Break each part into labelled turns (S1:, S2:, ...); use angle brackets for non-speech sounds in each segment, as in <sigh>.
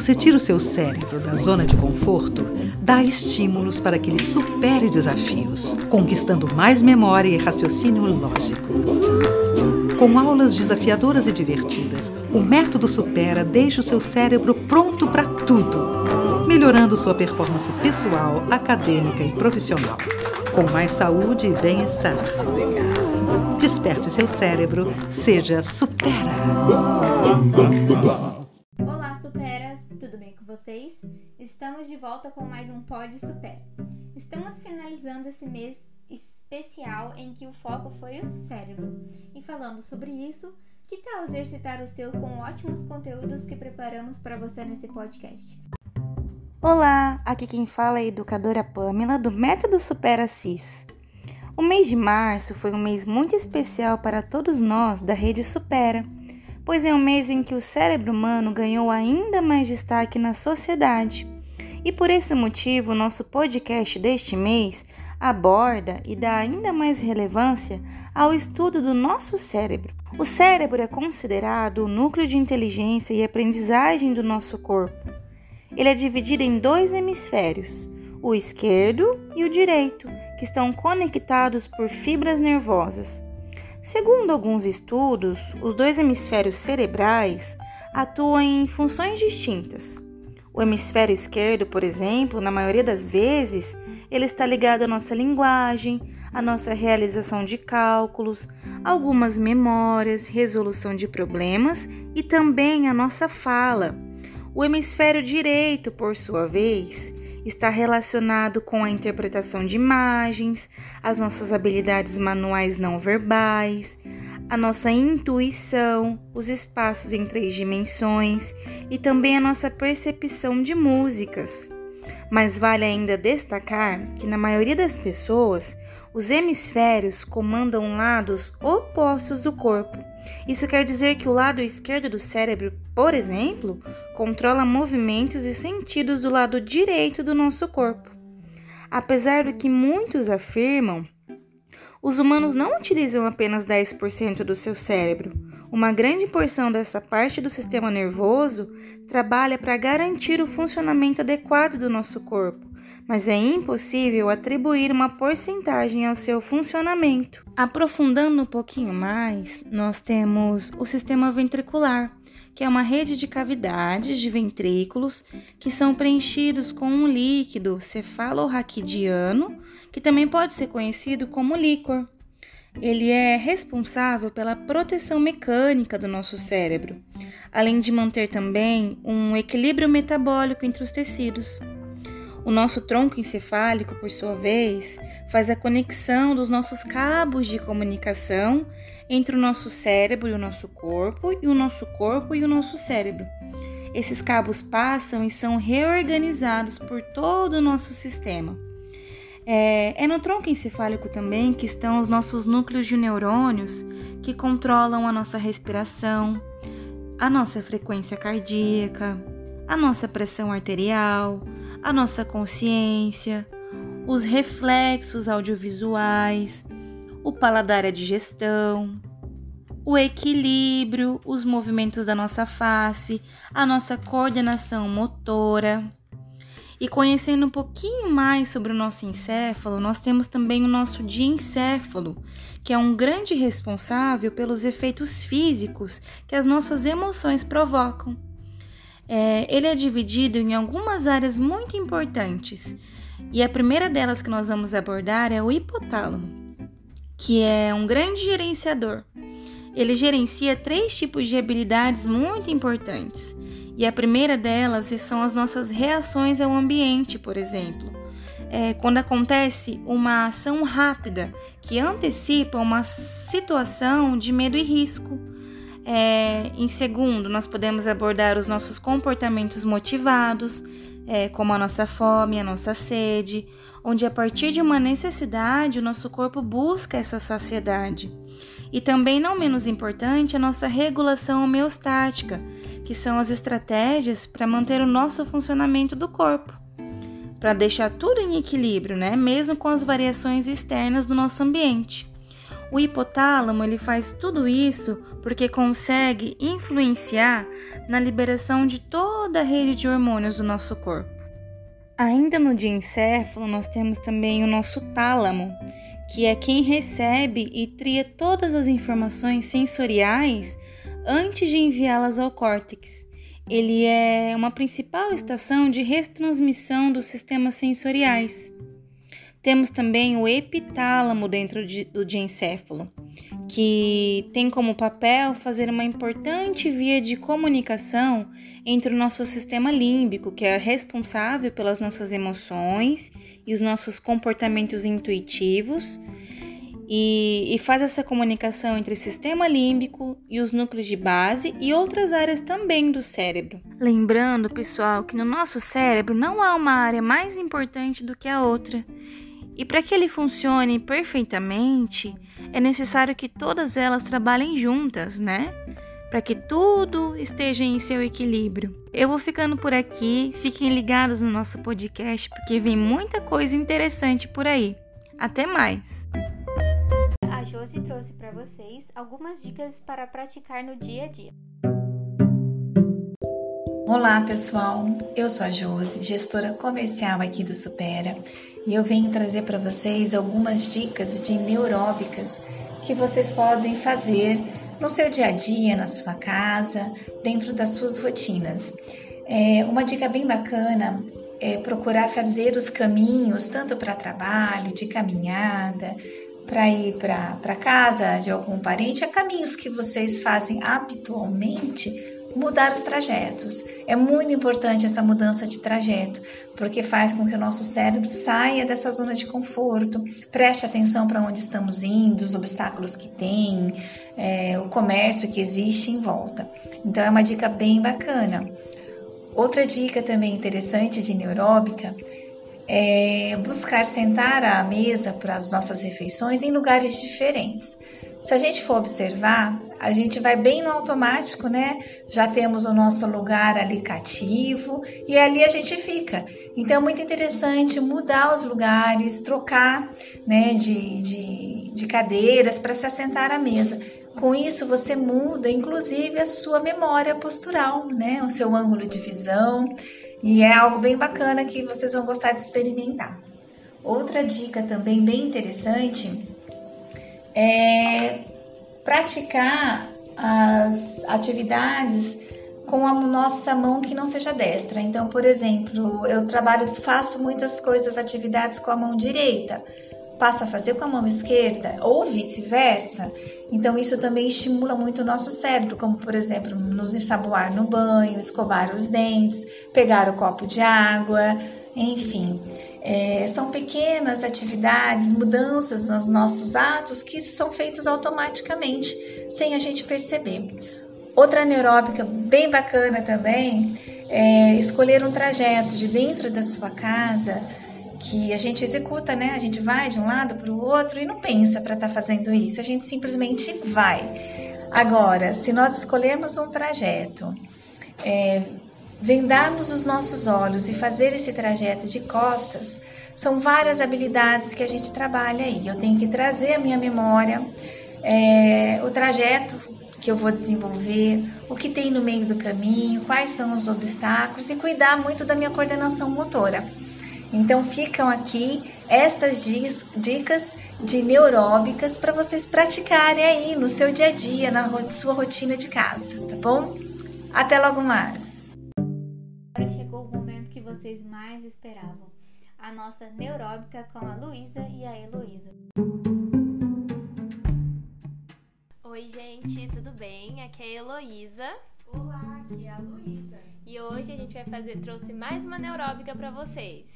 S1: você tira o seu cérebro da zona de conforto, dá estímulos para que ele supere desafios, conquistando mais memória e raciocínio lógico. Com aulas desafiadoras e divertidas, o método Supera deixa o seu cérebro pronto para tudo, melhorando sua performance pessoal, acadêmica e profissional, com mais saúde e bem-estar. Desperte seu cérebro, seja Supera!
S2: Tudo bem com vocês? Estamos de volta com mais um Pod Supera. Estamos finalizando esse mês especial em que o foco foi o cérebro. E falando sobre isso, que tal exercitar o seu com ótimos conteúdos que preparamos para você nesse podcast?
S3: Olá, aqui quem fala é a educadora Pamela do Método Supera CIS. O mês de março foi um mês muito especial para todos nós da rede Supera, pois é um mês em que o cérebro humano ganhou ainda mais destaque na sociedade. E por esse motivo, nosso podcast deste mês aborda e dá ainda mais relevância ao estudo do nosso cérebro. O cérebro é considerado o núcleo de inteligência e aprendizagem do nosso corpo. Ele é dividido em dois hemisférios, o esquerdo e o direito, que estão conectados por fibras nervosas. Segundo alguns estudos, os dois hemisférios cerebrais atuam em funções distintas. O hemisfério esquerdo, por exemplo, na maioria das vezes, ele está ligado à nossa linguagem, à nossa realização de cálculos, algumas memórias, resolução de problemas e também à nossa fala. O hemisfério direito, por sua vez, está relacionado com a interpretação de imagens, as nossas habilidades manuais não verbais, a nossa intuição, os espaços em três dimensões e também a nossa percepção de músicas. Mas vale ainda destacar que, na maioria das pessoas, os hemisférios comandam lados opostos do corpo. Isso quer dizer que o lado esquerdo do cérebro, por exemplo, controla movimentos e sentidos do lado direito do nosso corpo. Apesar do que muitos afirmam, os humanos não utilizam apenas 10% do seu cérebro. Uma grande porção dessa parte do sistema nervoso trabalha para garantir o funcionamento adequado do nosso corpo, mas é impossível atribuir uma porcentagem ao seu funcionamento. Aprofundando um pouquinho mais, nós temos o sistema ventricular, que é uma rede de cavidades de ventrículos que são preenchidos com um líquido cefalorraquidiano, que também pode ser conhecido como líquor. Ele é responsável pela proteção mecânica do nosso cérebro, além de manter também um equilíbrio metabólico entre os tecidos. O nosso tronco encefálico, por sua vez, faz a conexão dos nossos cabos de comunicação entre o nosso cérebro e o nosso corpo, e o nosso corpo e o nosso cérebro. Esses cabos passam e são reorganizados por todo o nosso sistema. É, é, no tronco encefálico também que estão os nossos núcleos de neurônios que controlam a nossa respiração, a nossa frequência cardíaca, a nossa pressão arterial, a nossa consciência, os reflexos audiovisuais, o paladar e a digestão, o equilíbrio, os movimentos da nossa face, a nossa coordenação motora. E conhecendo um pouquinho mais sobre o nosso encéfalo, nós temos também o nosso diencéfalo, que é um grande responsável pelos efeitos físicos que as nossas emoções provocam. É, ele é dividido em algumas áreas muito importantes, e a primeira delas que nós vamos abordar é o hipotálamo, que é um grande gerenciador. Ele gerencia três tipos de habilidades muito importantes e a primeira delas são as nossas reações ao ambiente, por exemplo. É, quando acontece uma ação rápida que antecipa uma situação de medo e risco. É, em segundo, nós podemos abordar os nossos comportamentos motivados, é, como a nossa fome, a nossa sede, onde a partir de uma necessidade o nosso corpo busca essa saciedade. E também, não menos importante, a nossa regulação homeostática, que são as estratégias para manter o nosso funcionamento do corpo, para deixar tudo em equilíbrio, né? Mesmo com as variações externas do nosso ambiente. O hipotálamo ele faz tudo isso porque consegue influenciar na liberação de toda a rede de hormônios do nosso corpo. Ainda no diencéfalo, nós temos também o nosso tálamo, que é quem recebe e tria todas as informações sensoriais antes de enviá-las ao córtex. Ele é uma principal estação de retransmissão dos sistemas sensoriais. Temos também o epitálamo dentro de, do diencéfalo, que tem como papel fazer uma importante via de comunicação entre o nosso sistema límbico, que é responsável pelas nossas emoções e os nossos comportamentos intuitivos, e, e, faz essa comunicação entre o sistema límbico e os núcleos de base e outras áreas também do cérebro. Lembrando, pessoal, que no nosso cérebro não há uma área mais importante do que a outra. E para que ele funcione perfeitamente, é necessário que todas elas trabalhem juntas, né? Para que tudo esteja em seu equilíbrio. Eu vou ficando por aqui, fiquem ligados no nosso podcast porque vem muita coisa interessante por aí. Até mais!
S2: A Josi trouxe para vocês algumas dicas para praticar no dia a dia.
S4: Olá pessoal, eu sou a Josi, gestora comercial aqui do Supera e eu venho trazer para vocês algumas dicas de neuróbicas que vocês podem fazer no seu dia a dia, na sua casa, dentro das suas rotinas. É, uma dica bem bacana é procurar fazer os caminhos, tanto para trabalho, de caminhada, para ir para casa de algum parente, a caminhos que vocês fazem habitualmente mudar os trajetos. É muito importante essa mudança de trajeto, porque faz com que o nosso cérebro saia dessa zona de conforto, preste atenção para onde estamos indo, os obstáculos que tem, é, o comércio que existe em volta. Então é uma dica bem bacana. Outra dica também interessante de neuróbica é buscar sentar à mesa para as nossas refeições em lugares diferentes. Se a gente for observar, a gente vai bem no automático, né? Já temos o nosso lugar ali cativo e ali a gente fica. Então é muito interessante mudar os lugares, trocar né, de, de, de cadeiras para se assentar à mesa. Com isso, você muda, inclusive, a sua memória postural, né? O seu ângulo de visão. E é algo bem bacana que vocês vão gostar de experimentar. Outra dica também bem interessante é praticar as atividades com a nossa mão que não seja destra. Então, por exemplo, eu trabalho, faço muitas coisas, atividades com a mão direita, passo a fazer com a mão esquerda ou vice-versa. Então, isso também estimula muito o nosso cérebro, como por exemplo, nos ensaboar no banho, escovar os dentes, pegar o copo de água, enfim. É, são pequenas atividades, mudanças nos nossos atos que são feitos automaticamente, sem a gente perceber. Outra neuróbica bem bacana também é escolher um trajeto de dentro da sua casa que a gente executa, né? A gente vai de um lado para o outro e não pensa para estar tá fazendo isso, a gente simplesmente vai. Agora, se nós escolhermos um trajeto, é, vendarmos os nossos olhos e fazer esse trajeto de costas, são várias habilidades que a gente trabalha aí. Eu tenho que trazer a minha memória, é, o trajeto que eu vou desenvolver, o que tem no meio do caminho, quais são os obstáculos e cuidar muito da minha coordenação motora. Então ficam aqui estas dicas de neuróbicas para vocês praticarem aí no seu dia a dia, na sua rotina de casa, tá bom? Até logo mais!
S2: Agora chegou o momento que vocês mais esperavam, a nossa neuróbica com a Luísa e a Heloísa.
S5: Oi, gente, tudo bem? Aqui é a Heloísa.
S6: Olá, aqui é a Luísa.
S5: E hoje a gente vai fazer, trouxe mais uma neuróbica para vocês.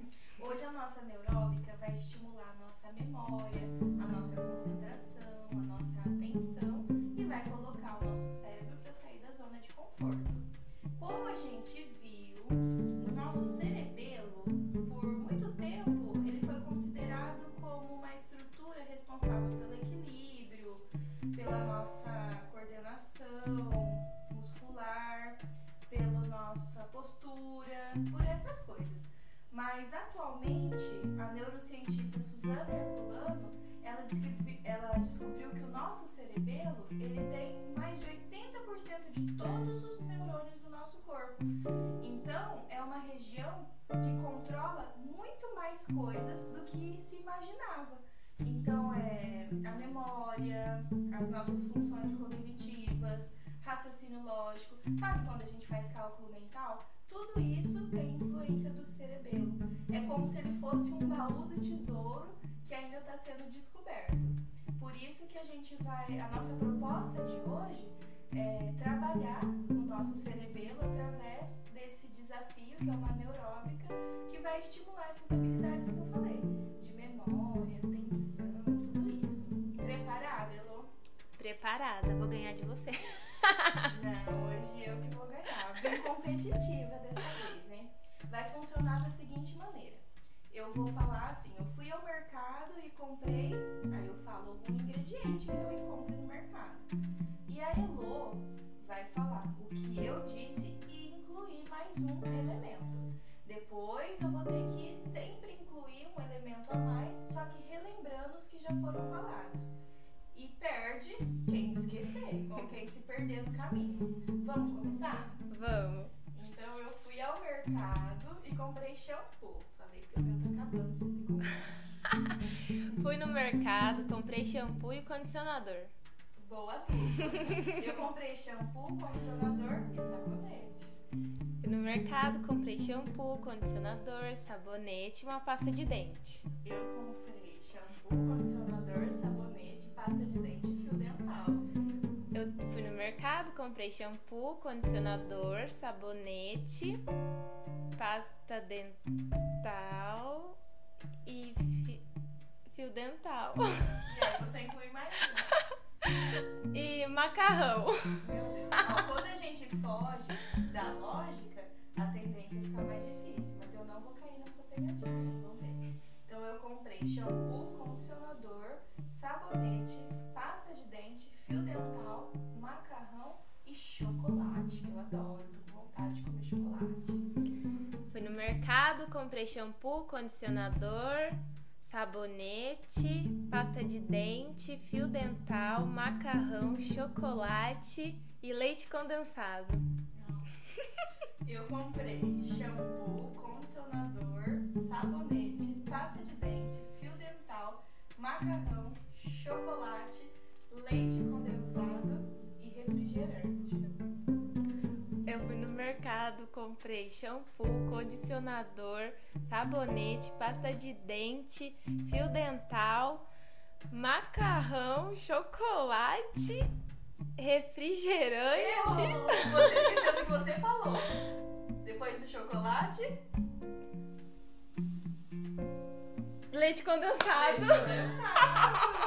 S5: <laughs>
S6: Hoje a nossa neuróbica vai estimular a nossa memória, a nossa concentração, a nossa atenção e vai colocar o nosso cérebro para sair da zona de conforto. Como a gente memória, as nossas funções cognitivas, raciocínio lógico. Sabe quando a gente faz cálculo mental? Tudo isso tem influência do cerebelo. É como se ele fosse um baú do tesouro que ainda está sendo descoberto. Por isso que a gente vai, a nossa proposta de hoje é trabalhar o nosso cerebelo através desse desafio que é uma neuróbica que vai estimular essas habilidades que eu falei, Preparada,
S5: vou ganhar de você.
S6: Não, hoje eu que vou ganhar. Bem competitiva dessa vez, hein? Vai funcionar da seguinte maneira. Eu vou falar assim, eu Vamos começar?
S5: Vamos.
S6: Então eu fui ao mercado e comprei shampoo. Falei que o meu tá acabando, preciso comprar. <laughs>
S5: fui no mercado, comprei shampoo e condicionador.
S6: Boa dupla. eu comprei shampoo, condicionador e sabonete.
S5: Fui no mercado, comprei shampoo, condicionador, sabonete e uma pasta de dente.
S6: Eu comprei shampoo, condicionador, sabonete pasta de dente
S5: comprei shampoo, condicionador, sabonete, pasta dental e fi, fio dental.
S6: E aí <laughs> você inclui mais um.
S5: e macarrão.
S6: Meu Deus. Quando a gente foge da lógica, a tendência é ficar mais difícil. Mas eu não vou cair na sua pegadinha, vamos ver. Então eu comprei shampoo, e chocolate, que eu adoro, tô com vontade de comer chocolate.
S5: Fui no mercado, comprei shampoo, condicionador, sabonete, pasta de dente, fio dental, macarrão, chocolate e leite condensado.
S6: Eu comprei shampoo, condicionador, sabonete, pasta de dente, fio dental, macarrão, chocolate, leite condensado
S5: comprei shampoo, condicionador, sabonete, pasta de dente, fio dental, macarrão, chocolate, refrigerante.
S6: Eu, você esqueceu do que você falou. Depois do chocolate,
S5: Leite condensado.
S6: Leite condensado.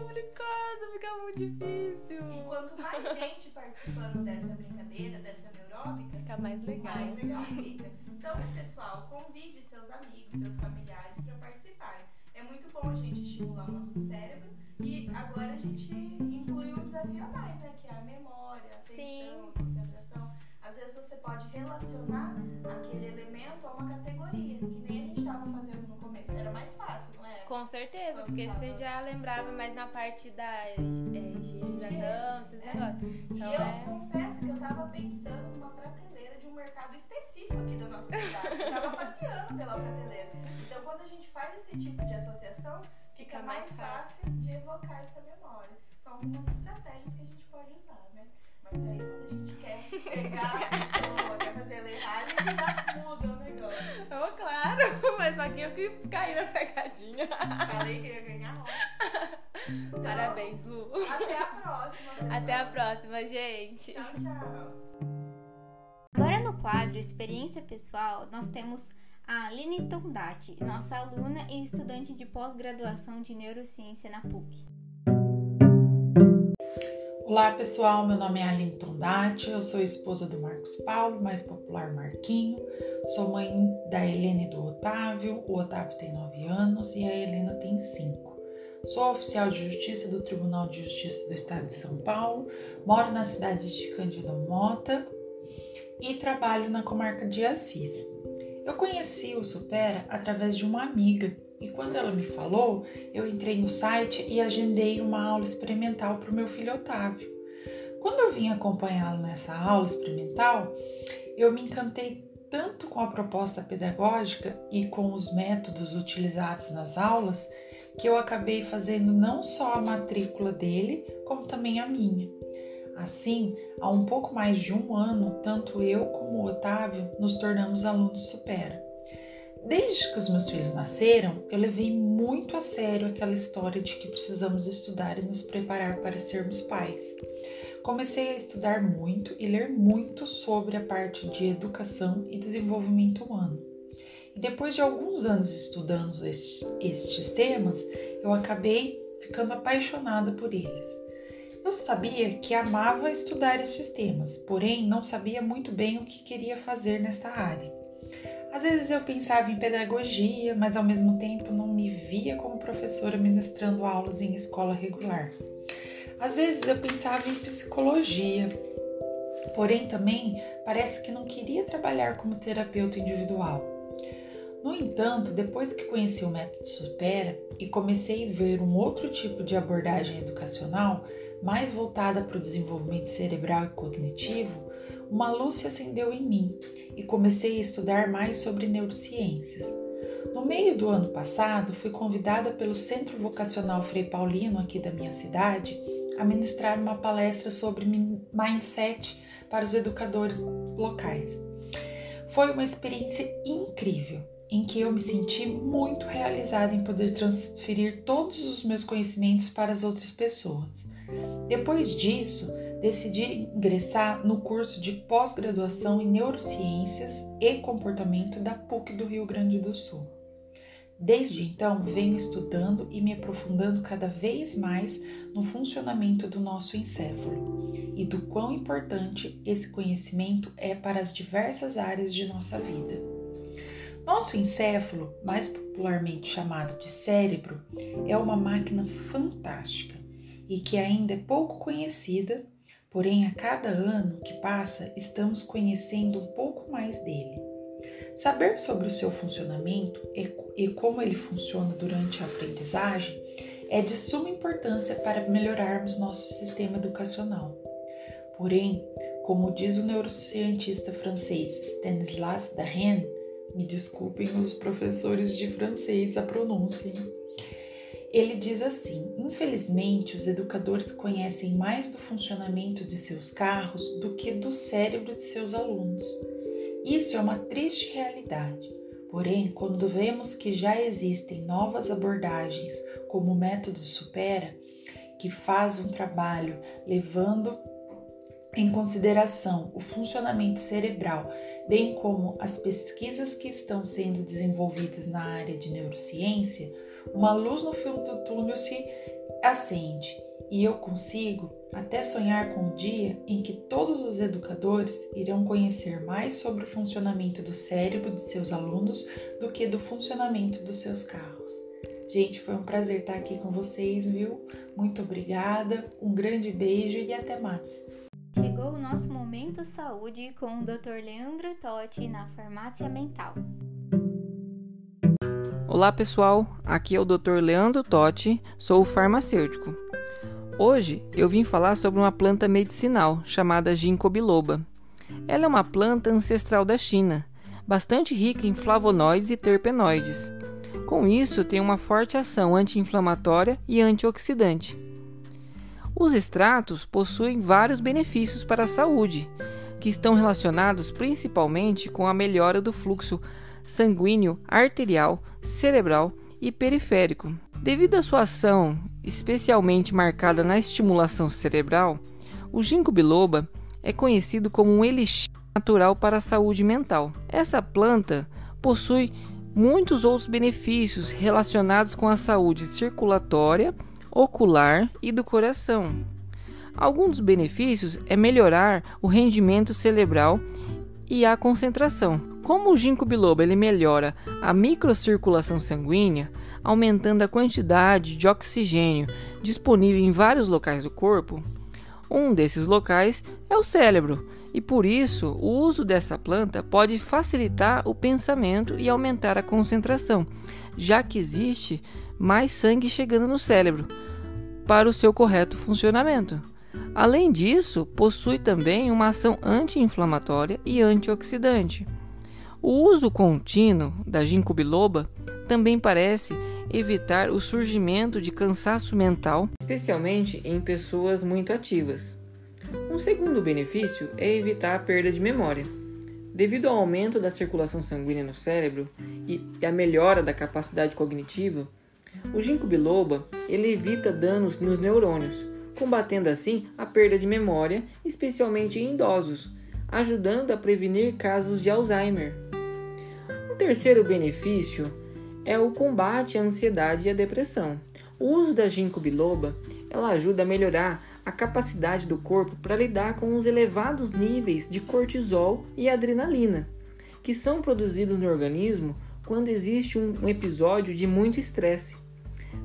S5: Complicado, fica muito difícil.
S6: E quanto mais gente participando dessa brincadeira, dessa neuróbica,
S5: fica mais legal.
S6: Mais legal fica. Então, pessoal, convide seus amigos, seus familiares para participarem. É muito bom a gente estimular o nosso cérebro e agora a gente inclui um desafio a mais, né? Que é a memória, a atenção, a concentração. Às vezes você pode relacionar aquele elemento a uma categoria, que nem
S5: Com certeza, porque tava... você já lembrava mais na parte da é, higienização, esses é. negócios.
S6: Então, e eu é... confesso que eu estava pensando numa prateleira de um mercado específico aqui da nossa cidade. eu estava passeando pela prateleira. Então, quando a gente faz esse tipo de associação, fica, fica mais, mais fácil. fácil de evocar essa memória. São algumas estratégias que a gente pode usar, né? Mas aí quando a gente quer pegar a pessoa, quer fazer ela errar, a gente já muda negócio.
S5: Oh, claro, <laughs> mas aqui eu que caí na pegadinha.
S6: Falei que ia ganhar
S5: então, <laughs> Parabéns, Lu.
S6: Até a próxima. Pessoal.
S5: Até a próxima, gente.
S6: Tchau, tchau.
S2: Agora no quadro Experiência Pessoal, nós temos a Aline Tondati, nossa aluna e estudante de pós-graduação de Neurociência na PUC.
S7: Olá pessoal, meu nome é Aline Tondati, eu sou esposa do Marcos Paulo, mais popular Marquinho, sou mãe da Helena e do Otávio, o Otávio tem 9 anos e a Helena tem 5. Sou oficial de justiça do Tribunal de Justiça do Estado de São Paulo, moro na cidade de Cândido Mota e trabalho na comarca de Assis. Eu conheci o Supera através de uma amiga e quando ela me falou, eu entrei no site e agendei uma aula experimental para o meu filho Otávio. Quando eu vim acompanhá-lo nessa aula experimental, eu me encantei tanto com a proposta pedagógica e com os métodos utilizados nas aulas que eu acabei fazendo não só a matrícula dele, como também a minha. Assim, há um pouco mais de um ano, tanto eu como o Otávio nos tornamos alunos Supera. Desde que os meus filhos nasceram, eu levei muito a sério aquela história de que precisamos estudar e nos preparar para sermos pais. Comecei a estudar muito e ler muito sobre a parte de educação e desenvolvimento humano. E depois de alguns anos estudando estes, estes temas, eu acabei ficando apaixonada por eles. Eu sabia que amava estudar estes temas, porém não sabia muito bem o que queria fazer nesta área. Às vezes eu pensava em pedagogia, mas ao mesmo tempo não me via como professora ministrando aulas em escola regular. Às vezes eu pensava em psicologia, porém também parece que não queria trabalhar como terapeuta individual. No entanto, depois que conheci o método Supera e comecei a ver um outro tipo de abordagem educacional, mais voltada para o desenvolvimento cerebral e cognitivo, uma luz se acendeu em mim e comecei a estudar mais sobre neurociências. No meio do ano passado, fui convidada pelo Centro Vocacional Frei Paulino, aqui da minha cidade, a ministrar uma palestra sobre mindset para os educadores locais. Foi uma experiência incrível em que eu me senti muito realizada em poder transferir todos os meus conhecimentos para as outras pessoas. Depois disso, decidi ingressar no curso de pós-graduação em Neurociências e Comportamento da PUC do Rio Grande do Sul. Desde então, venho estudando e me aprofundando cada vez mais no funcionamento do nosso encéfalo e do quão importante esse conhecimento é para as diversas áreas de nossa vida. Nosso encéfalo, mais popularmente chamado de cérebro, é uma máquina fantástica e que ainda é pouco conhecida, porém a cada ano que passa estamos conhecendo um pouco mais dele. Saber sobre o seu funcionamento e como ele funciona durante a aprendizagem é de suma importância para melhorarmos nosso sistema educacional. Porém, como diz o neurocientista francês Stanislas Dehaene, me desculpem os professores de francês a pronúncia. Ele diz assim: infelizmente, os educadores conhecem mais do funcionamento de seus carros do que do cérebro de seus alunos. Isso é uma triste realidade. Porém, quando vemos que já existem novas abordagens, como o método Supera, que faz um trabalho levando em consideração o funcionamento cerebral, bem como as pesquisas que estão sendo desenvolvidas na área de neurociência, uma luz no fim do túnel se acende e eu consigo até sonhar com o dia em que todos os educadores irão conhecer mais sobre o funcionamento do cérebro de seus alunos do que do funcionamento dos seus carros. Gente, foi um prazer estar aqui com vocês, viu? Muito obrigada, um grande beijo e até mais!
S2: Chegou o nosso momento saúde com o Dr. Leandro Totti na farmácia mental.
S8: Olá pessoal, aqui é o Dr. Leandro Totti, sou farmacêutico. Hoje eu vim falar sobre uma planta medicinal chamada ginkgo biloba. Ela é uma planta ancestral da China, bastante rica em flavonoides e terpenoides. Com isso, tem uma forte ação anti-inflamatória e antioxidante. Os extratos possuem vários benefícios para a saúde, que estão relacionados principalmente com a melhora do fluxo sanguíneo arterial, cerebral e periférico. Devido à sua ação especialmente marcada na estimulação cerebral, o ginkgo biloba é conhecido como um elixir natural para a saúde mental. Essa planta possui muitos outros benefícios relacionados com a saúde circulatória, ocular e do coração. Alguns dos benefícios é melhorar o rendimento cerebral e a concentração. Como o ginkgo biloba ele melhora a microcirculação sanguínea, aumentando a quantidade de oxigênio disponível em vários locais do corpo, um desses locais é o cérebro, E por isso, o uso dessa planta pode facilitar o pensamento e aumentar a concentração, já que existe mais sangue chegando no cérebro para o seu correto funcionamento. Além disso, possui também uma ação anti-inflamatória e antioxidante. O uso contínuo da ginkgo biloba também parece evitar o surgimento de cansaço mental, especialmente em pessoas muito ativas. Um segundo benefício é evitar a perda de memória. Devido ao aumento da circulação sanguínea no cérebro e à melhora da capacidade cognitiva, o ginkgo biloba ele evita danos nos neurônios, combatendo assim a perda de memória, especialmente em idosos, ajudando a prevenir casos de Alzheimer. Um terceiro benefício é o combate à ansiedade e à depressão. O uso da ginkgo biloba ela ajuda a melhorar a capacidade do corpo para lidar com os elevados níveis de cortisol e adrenalina, que são produzidos no organismo quando existe um episódio de muito estresse.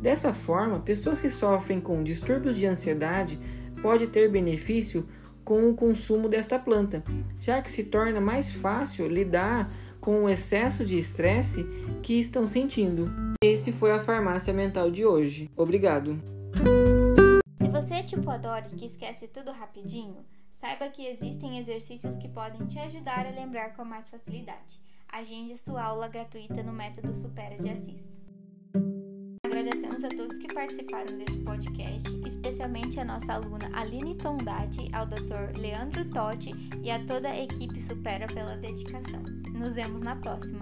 S8: Dessa forma, pessoas que sofrem com distúrbios de ansiedade podem ter benefício com o consumo desta planta, já que se torna mais fácil lidar com o excesso de estresse que estão sentindo. Esse foi a farmácia mental de hoje. Obrigado.
S2: Se você é tipo a Dory que esquece tudo rapidinho, saiba que existem exercícios que podem te ajudar a lembrar com mais facilidade. Agende sua aula gratuita no método Supera de Assis. Agradecemos a todos que participaram deste podcast, especialmente a nossa aluna Aline Tondati, ao Dr. Leandro Totti e a toda a equipe Supera pela dedicação. Nos vemos na próxima!